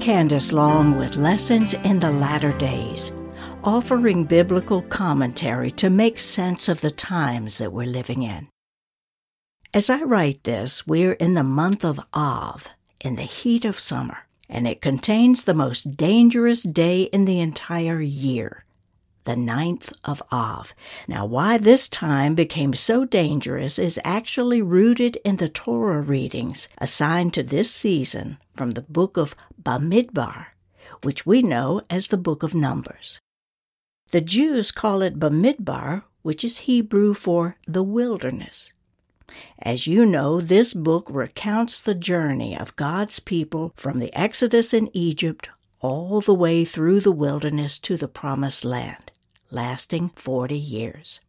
Candace Long with Lessons in the Latter Days, offering biblical commentary to make sense of the times that we're living in. As I write this, we're in the month of Av, in the heat of summer, and it contains the most dangerous day in the entire year, the ninth of Av. Now, why this time became so dangerous is actually rooted in the Torah readings assigned to this season from the book of Bamidbar, which we know as the book of Numbers. The Jews call it Bamidbar, which is Hebrew for the wilderness. As you know, this book recounts the journey of God's people from the Exodus in Egypt all the way through the wilderness to the Promised Land lasting 40 years.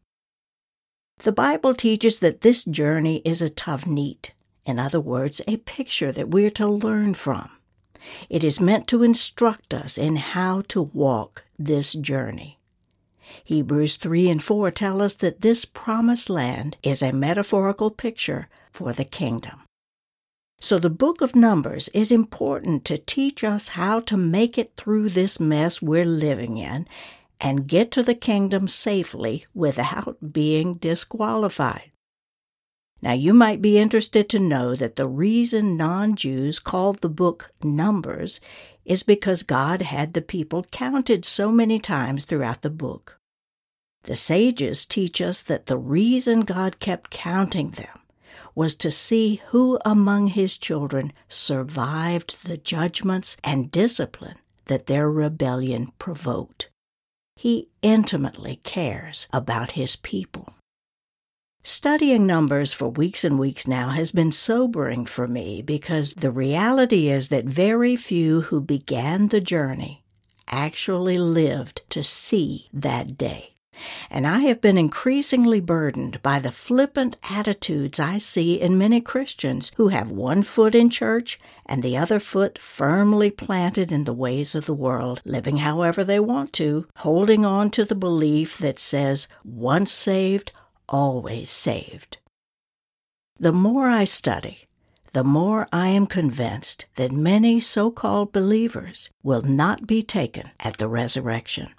The Bible teaches that this journey is a tavnit, in other words, a picture that we're to learn from. It is meant to instruct us in how to walk this journey. Hebrews 3 and 4 tell us that this promised land is a metaphorical picture for the kingdom. So the book of Numbers is important to teach us how to make it through this mess we're living in and get to the kingdom safely without being disqualified. Now, you might be interested to know that the reason non Jews called the book Numbers is because God had the people counted so many times throughout the book. The sages teach us that the reason God kept counting them was to see who among his children survived the judgments and discipline that their rebellion provoked. He intimately cares about his people. Studying numbers for weeks and weeks now has been sobering for me because the reality is that very few who began the journey actually lived to see that day and I have been increasingly burdened by the flippant attitudes I see in many Christians who have one foot in church and the other foot firmly planted in the ways of the world, living however they want to, holding on to the belief that says, once saved, always saved. The more I study, the more I am convinced that many so called believers will not be taken at the resurrection.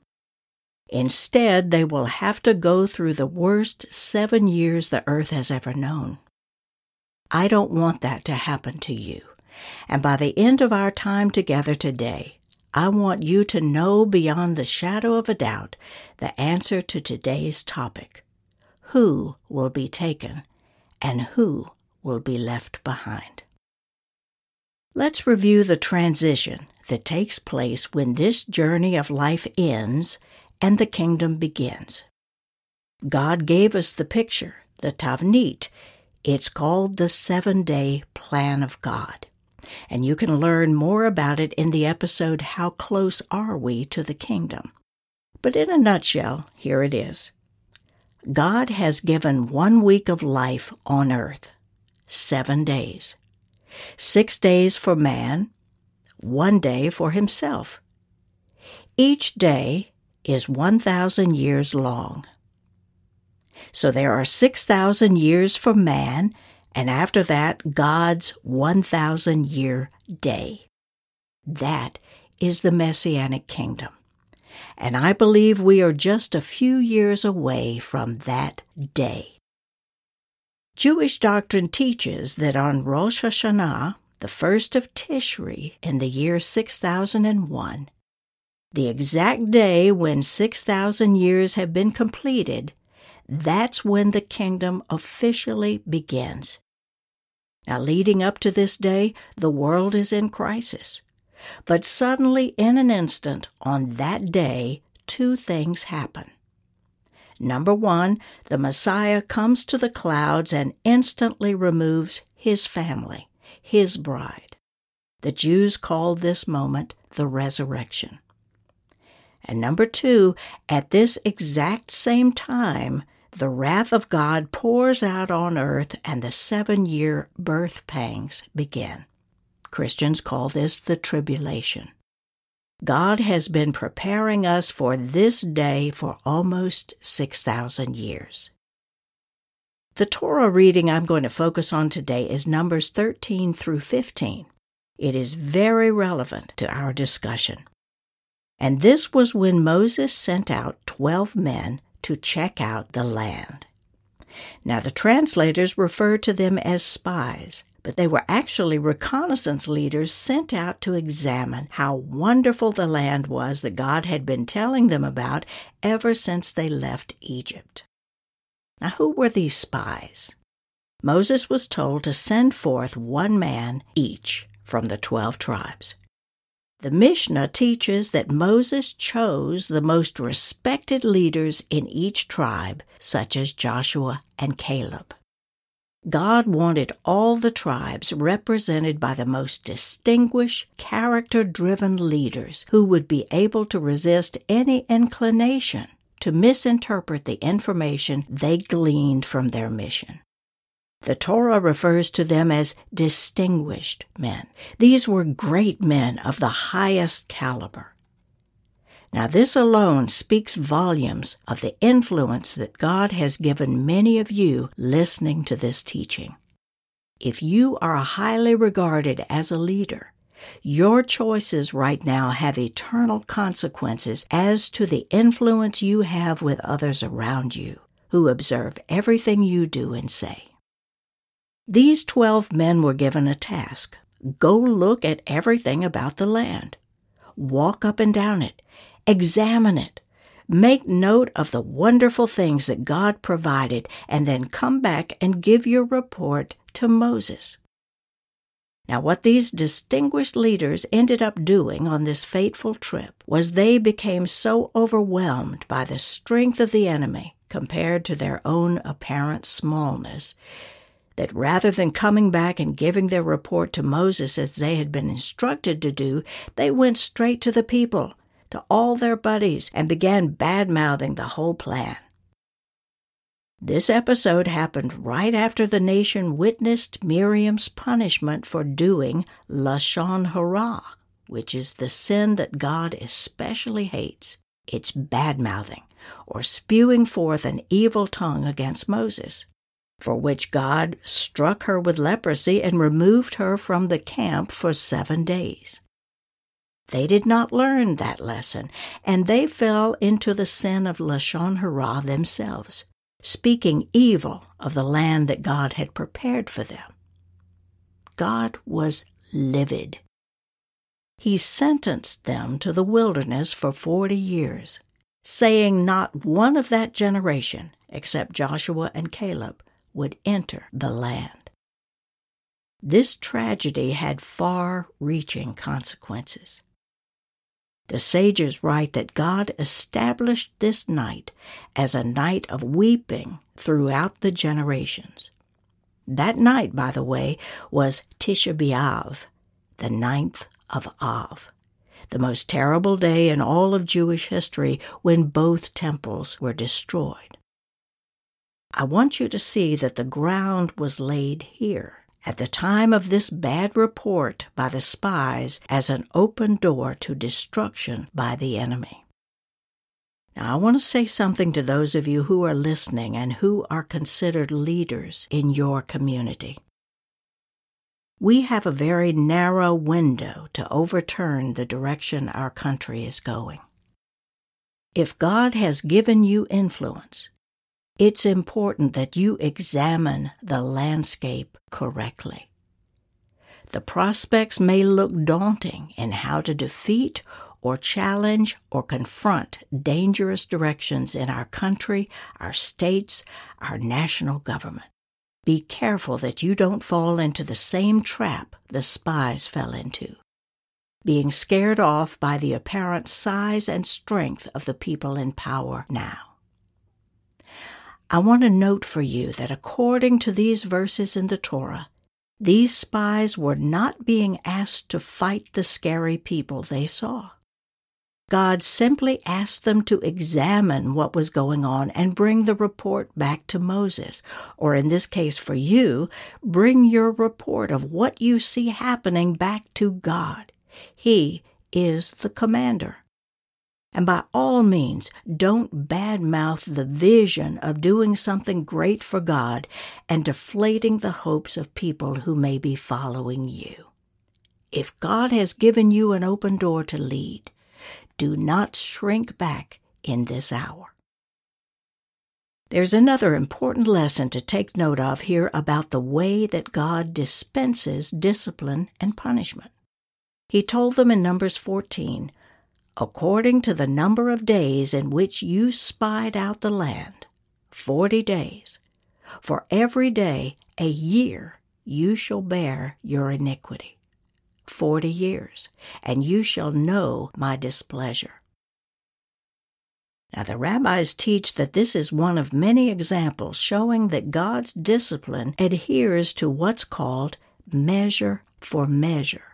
Instead, they will have to go through the worst seven years the earth has ever known. I don't want that to happen to you. And by the end of our time together today, I want you to know beyond the shadow of a doubt the answer to today's topic who will be taken and who will be left behind. Let's review the transition that takes place when this journey of life ends and the kingdom begins. God gave us the picture, the Tavnit. It's called the seven day plan of God. And you can learn more about it in the episode How Close Are We to the Kingdom? But in a nutshell, here it is God has given one week of life on earth, seven days. Six days for man, one day for himself. Each day is 1,000 years long. So there are 6,000 years for man, and after that, God's 1,000 year day. That is the Messianic kingdom. And I believe we are just a few years away from that day. Jewish doctrine teaches that on Rosh Hashanah, the first of Tishri in the year 6001, the exact day when 6,000 years have been completed, that's when the kingdom officially begins. Now, leading up to this day, the world is in crisis. But suddenly, in an instant, on that day, two things happen. Number one, the Messiah comes to the clouds and instantly removes his family, his bride. The Jews called this moment the resurrection. And number two, at this exact same time, the wrath of God pours out on earth and the seven year birth pangs begin. Christians call this the tribulation. God has been preparing us for this day for almost 6,000 years. The Torah reading I'm going to focus on today is Numbers 13 through 15. It is very relevant to our discussion. And this was when Moses sent out twelve men to check out the land. Now, the translators refer to them as spies, but they were actually reconnaissance leaders sent out to examine how wonderful the land was that God had been telling them about ever since they left Egypt. Now, who were these spies? Moses was told to send forth one man each from the twelve tribes. The Mishnah teaches that Moses chose the most respected leaders in each tribe, such as Joshua and Caleb. God wanted all the tribes represented by the most distinguished, character driven leaders who would be able to resist any inclination to misinterpret the information they gleaned from their mission. The Torah refers to them as distinguished men. These were great men of the highest caliber. Now, this alone speaks volumes of the influence that God has given many of you listening to this teaching. If you are highly regarded as a leader, your choices right now have eternal consequences as to the influence you have with others around you who observe everything you do and say. These twelve men were given a task. Go look at everything about the land, walk up and down it, examine it, make note of the wonderful things that God provided, and then come back and give your report to Moses. Now, what these distinguished leaders ended up doing on this fateful trip was they became so overwhelmed by the strength of the enemy compared to their own apparent smallness that rather than coming back and giving their report to Moses as they had been instructed to do, they went straight to the people, to all their buddies, and began bad mouthing the whole plan. This episode happened right after the nation witnessed Miriam's punishment for doing Lashon Hara, which is the sin that God especially hates. It's bad mouthing, or spewing forth an evil tongue against Moses for which God struck her with leprosy and removed her from the camp for seven days. They did not learn that lesson, and they fell into the sin of Lashon Hara themselves, speaking evil of the land that God had prepared for them. God was livid. He sentenced them to the wilderness for forty years, saying not one of that generation, except Joshua and Caleb, would enter the land. This tragedy had far reaching consequences. The sages write that God established this night as a night of weeping throughout the generations. That night, by the way, was Tisha B'Av, the ninth of Av, the most terrible day in all of Jewish history when both temples were destroyed. I want you to see that the ground was laid here at the time of this bad report by the spies as an open door to destruction by the enemy. Now, I want to say something to those of you who are listening and who are considered leaders in your community. We have a very narrow window to overturn the direction our country is going. If God has given you influence, it's important that you examine the landscape correctly. The prospects may look daunting in how to defeat or challenge or confront dangerous directions in our country, our states, our national government. Be careful that you don't fall into the same trap the spies fell into, being scared off by the apparent size and strength of the people in power now. I want to note for you that according to these verses in the Torah, these spies were not being asked to fight the scary people they saw. God simply asked them to examine what was going on and bring the report back to Moses, or in this case for you, bring your report of what you see happening back to God. He is the commander. And by all means, don't badmouth the vision of doing something great for God and deflating the hopes of people who may be following you. If God has given you an open door to lead, do not shrink back in this hour. There's another important lesson to take note of here about the way that God dispenses discipline and punishment. He told them in Numbers 14, according to the number of days in which you spied out the land, forty days, for every day a year you shall bear your iniquity. Forty years, and you shall know my displeasure. Now, the rabbis teach that this is one of many examples showing that God's discipline adheres to what's called measure for measure.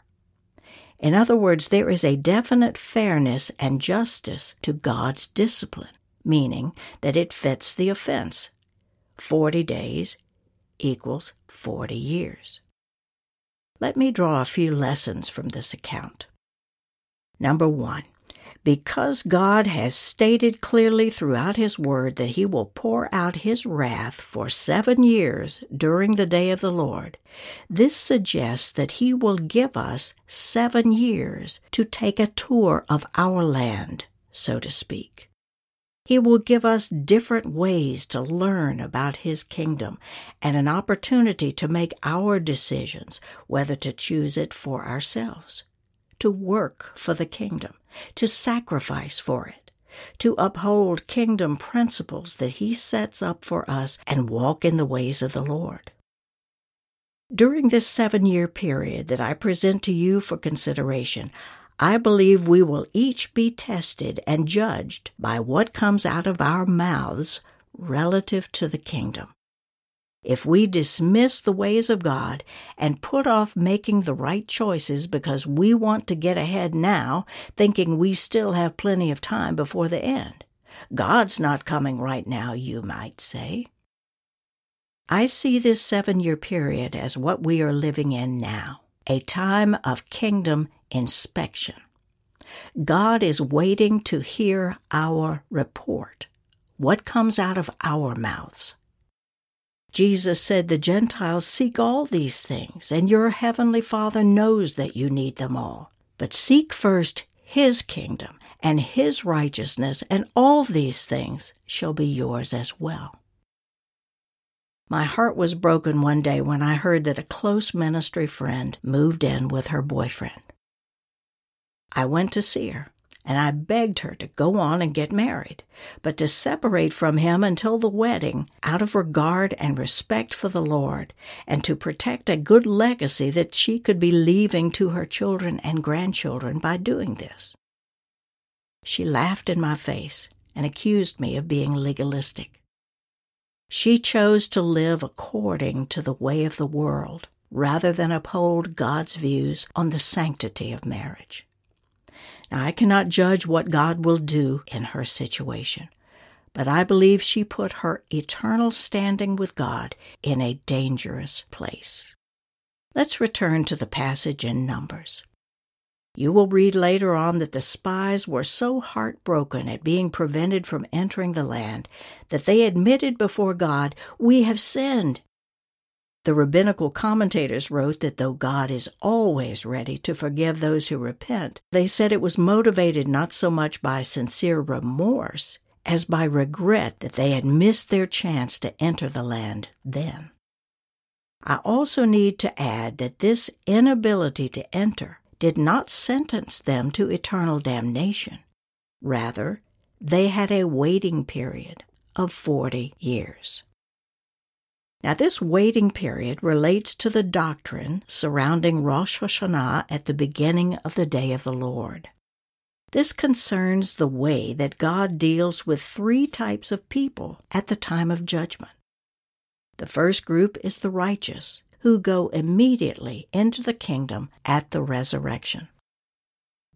In other words, there is a definite fairness and justice to God's discipline, meaning that it fits the offense. Forty days equals forty years. Let me draw a few lessons from this account. Number one, because God has stated clearly throughout His Word that He will pour out His wrath for seven years during the day of the Lord, this suggests that He will give us seven years to take a tour of our land, so to speak. He will give us different ways to learn about His kingdom and an opportunity to make our decisions whether to choose it for ourselves to work for the kingdom, to sacrifice for it, to uphold kingdom principles that He sets up for us and walk in the ways of the Lord. During this seven year period that I present to you for consideration, I believe we will each be tested and judged by what comes out of our mouths relative to the kingdom. If we dismiss the ways of God and put off making the right choices because we want to get ahead now, thinking we still have plenty of time before the end, God's not coming right now, you might say. I see this seven year period as what we are living in now, a time of kingdom inspection. God is waiting to hear our report, what comes out of our mouths. Jesus said, The Gentiles seek all these things, and your heavenly Father knows that you need them all. But seek first His kingdom and His righteousness, and all these things shall be yours as well. My heart was broken one day when I heard that a close ministry friend moved in with her boyfriend. I went to see her and I begged her to go on and get married, but to separate from him until the wedding out of regard and respect for the Lord, and to protect a good legacy that she could be leaving to her children and grandchildren by doing this. She laughed in my face and accused me of being legalistic. She chose to live according to the way of the world rather than uphold God's views on the sanctity of marriage. Now, I cannot judge what God will do in her situation, but I believe she put her eternal standing with God in a dangerous place. Let's return to the passage in Numbers. You will read later on that the spies were so heartbroken at being prevented from entering the land that they admitted before God, We have sinned the rabbinical commentators wrote that though God is always ready to forgive those who repent, they said it was motivated not so much by sincere remorse as by regret that they had missed their chance to enter the land then. I also need to add that this inability to enter did not sentence them to eternal damnation. Rather, they had a waiting period of 40 years. Now, this waiting period relates to the doctrine surrounding Rosh Hashanah at the beginning of the day of the Lord. This concerns the way that God deals with three types of people at the time of judgment. The first group is the righteous, who go immediately into the kingdom at the resurrection.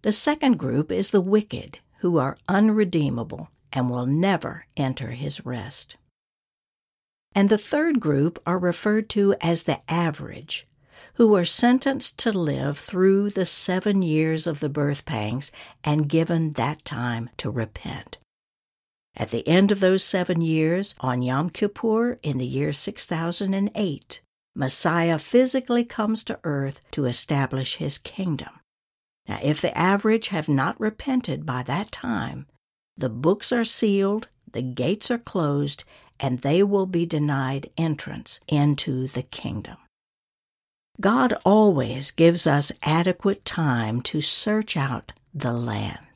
The second group is the wicked, who are unredeemable and will never enter his rest. And the third group are referred to as the average, who are sentenced to live through the seven years of the birth pangs and given that time to repent. At the end of those seven years, on Yom Kippur in the year 6008, Messiah physically comes to earth to establish his kingdom. Now, if the average have not repented by that time, the books are sealed, the gates are closed, and they will be denied entrance into the kingdom. God always gives us adequate time to search out the land.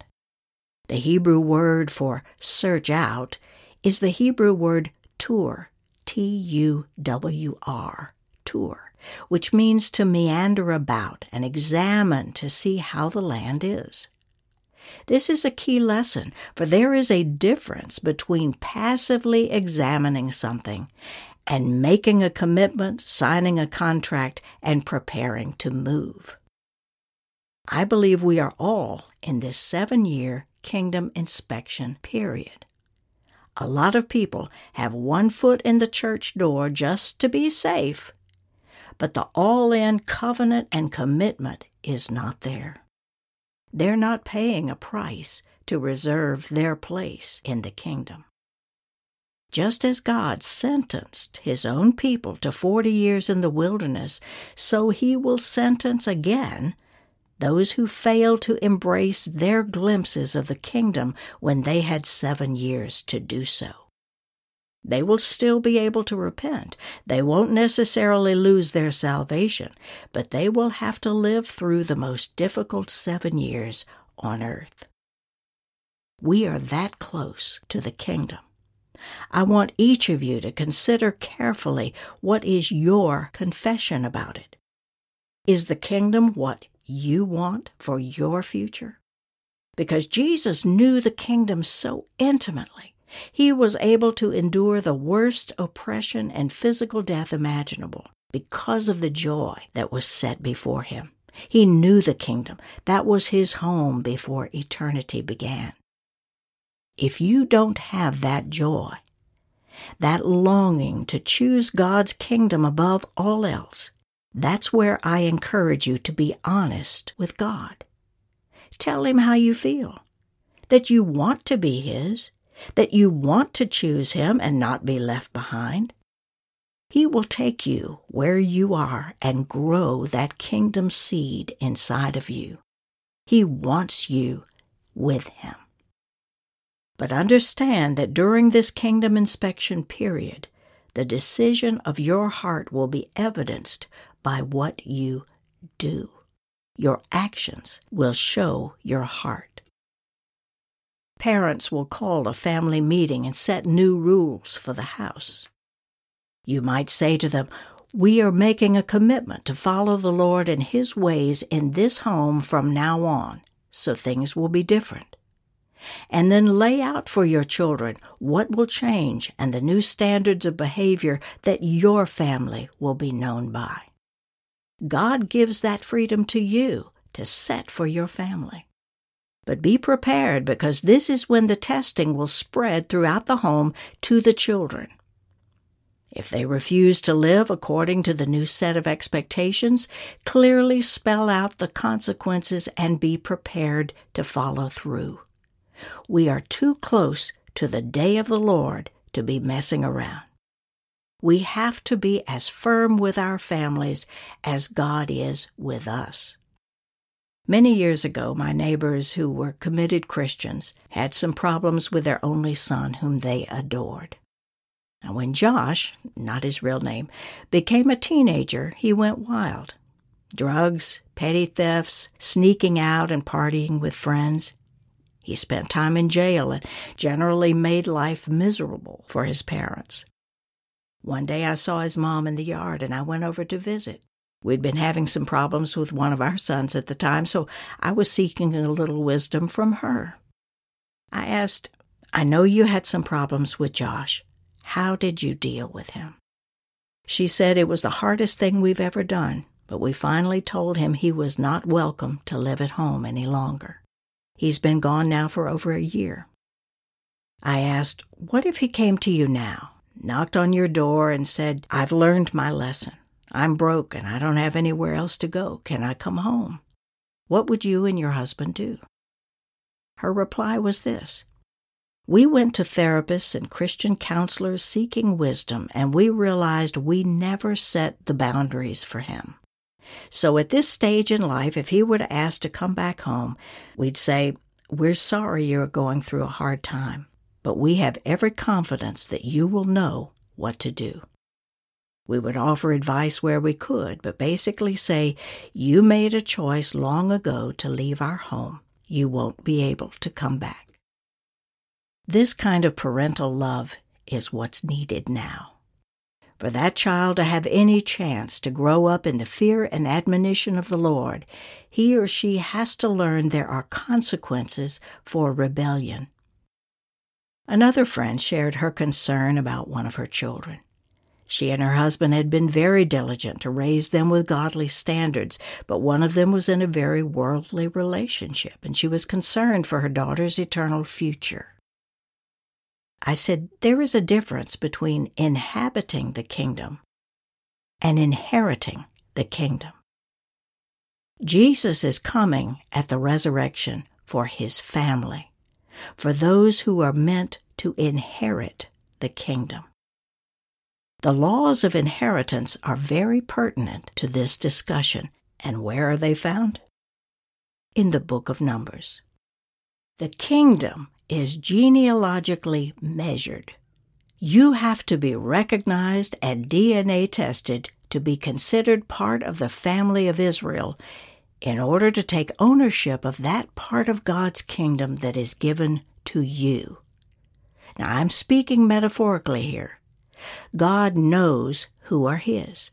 The Hebrew word for search out is the Hebrew word tur, T U W R, tur, which means to meander about and examine to see how the land is. This is a key lesson, for there is a difference between passively examining something and making a commitment, signing a contract, and preparing to move. I believe we are all in this seven year kingdom inspection period. A lot of people have one foot in the church door just to be safe, but the all in covenant and commitment is not there. They're not paying a price to reserve their place in the kingdom. Just as God sentenced his own people to forty years in the wilderness, so he will sentence again those who fail to embrace their glimpses of the kingdom when they had seven years to do so. They will still be able to repent. They won't necessarily lose their salvation, but they will have to live through the most difficult seven years on earth. We are that close to the kingdom. I want each of you to consider carefully what is your confession about it. Is the kingdom what you want for your future? Because Jesus knew the kingdom so intimately, he was able to endure the worst oppression and physical death imaginable because of the joy that was set before him. He knew the kingdom. That was his home before eternity began. If you don't have that joy, that longing to choose God's kingdom above all else, that's where I encourage you to be honest with God. Tell Him how you feel, that you want to be His, that you want to choose Him and not be left behind. He will take you where you are and grow that kingdom seed inside of you. He wants you with Him. But understand that during this kingdom inspection period, the decision of your heart will be evidenced by what you do. Your actions will show your heart. Parents will call a family meeting and set new rules for the house. You might say to them, We are making a commitment to follow the Lord and His ways in this home from now on, so things will be different and then lay out for your children what will change and the new standards of behavior that your family will be known by. God gives that freedom to you to set for your family. But be prepared because this is when the testing will spread throughout the home to the children. If they refuse to live according to the new set of expectations, clearly spell out the consequences and be prepared to follow through. We are too close to the day of the Lord to be messing around. We have to be as firm with our families as God is with us. Many years ago, my neighbors who were committed Christians had some problems with their only son, whom they adored. When Josh, not his real name, became a teenager, he went wild. Drugs, petty thefts, sneaking out and partying with friends. He spent time in jail and generally made life miserable for his parents. One day I saw his mom in the yard and I went over to visit. We'd been having some problems with one of our sons at the time, so I was seeking a little wisdom from her. I asked, I know you had some problems with Josh. How did you deal with him? She said it was the hardest thing we've ever done, but we finally told him he was not welcome to live at home any longer. He's been gone now for over a year. I asked, What if he came to you now, knocked on your door, and said, I've learned my lesson. I'm broke and I don't have anywhere else to go. Can I come home? What would you and your husband do? Her reply was this We went to therapists and Christian counselors seeking wisdom, and we realized we never set the boundaries for him. So at this stage in life, if he were to ask to come back home, we'd say, We're sorry you're going through a hard time, but we have every confidence that you will know what to do. We would offer advice where we could, but basically say, You made a choice long ago to leave our home. You won't be able to come back. This kind of parental love is what's needed now. For that child to have any chance to grow up in the fear and admonition of the Lord, he or she has to learn there are consequences for rebellion. Another friend shared her concern about one of her children. She and her husband had been very diligent to raise them with godly standards, but one of them was in a very worldly relationship, and she was concerned for her daughter's eternal future. I said, There is a difference between inhabiting the kingdom and inheriting the kingdom. Jesus is coming at the resurrection for his family, for those who are meant to inherit the kingdom. The laws of inheritance are very pertinent to this discussion, and where are they found? In the book of Numbers. The kingdom is genealogically measured. You have to be recognized and DNA tested to be considered part of the family of Israel in order to take ownership of that part of God's kingdom that is given to you. Now, I'm speaking metaphorically here. God knows who are His.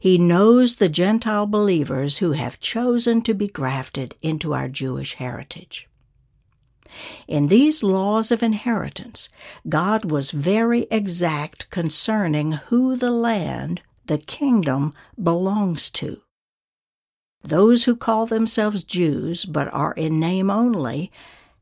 He knows the Gentile believers who have chosen to be grafted into our Jewish heritage. In these laws of inheritance, God was very exact concerning who the land, the kingdom, belongs to. Those who call themselves Jews but are in name only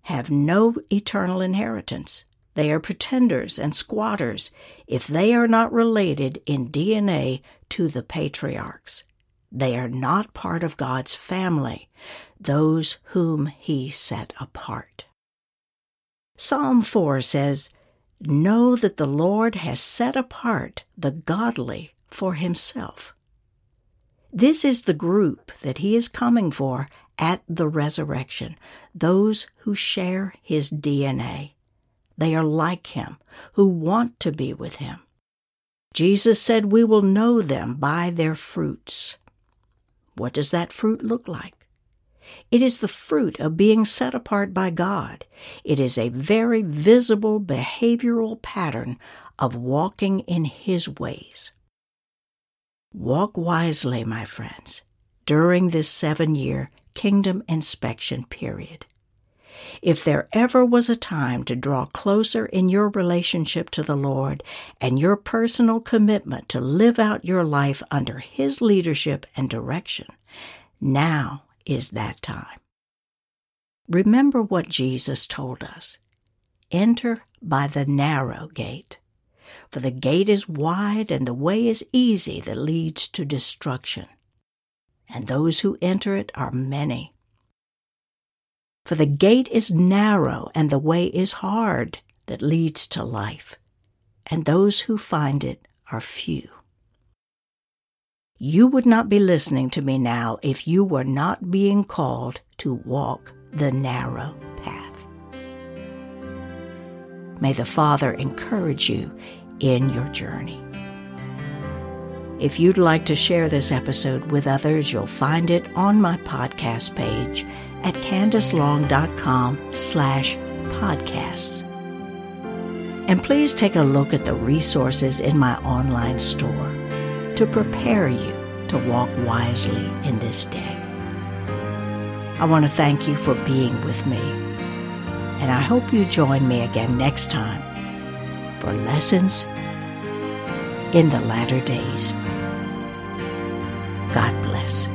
have no eternal inheritance. They are pretenders and squatters if they are not related in DNA to the patriarchs. They are not part of God's family, those whom He set apart. Psalm 4 says, Know that the Lord has set apart the godly for himself. This is the group that he is coming for at the resurrection, those who share his DNA. They are like him, who want to be with him. Jesus said we will know them by their fruits. What does that fruit look like? It is the fruit of being set apart by God. It is a very visible behavioral pattern of walking in His ways. Walk wisely, my friends, during this seven year kingdom inspection period. If there ever was a time to draw closer in your relationship to the Lord and your personal commitment to live out your life under His leadership and direction, now is that time. Remember what Jesus told us enter by the narrow gate. For the gate is wide and the way is easy that leads to destruction, and those who enter it are many. For the gate is narrow and the way is hard that leads to life, and those who find it are few. You would not be listening to me now if you were not being called to walk the narrow path. May the Father encourage you in your journey. If you'd like to share this episode with others, you'll find it on my podcast page at candacelong.com slash podcasts. And please take a look at the resources in my online store to prepare you to walk wisely in this day. I want to thank you for being with me, and I hope you join me again next time for Lessons in the Latter Days. God bless.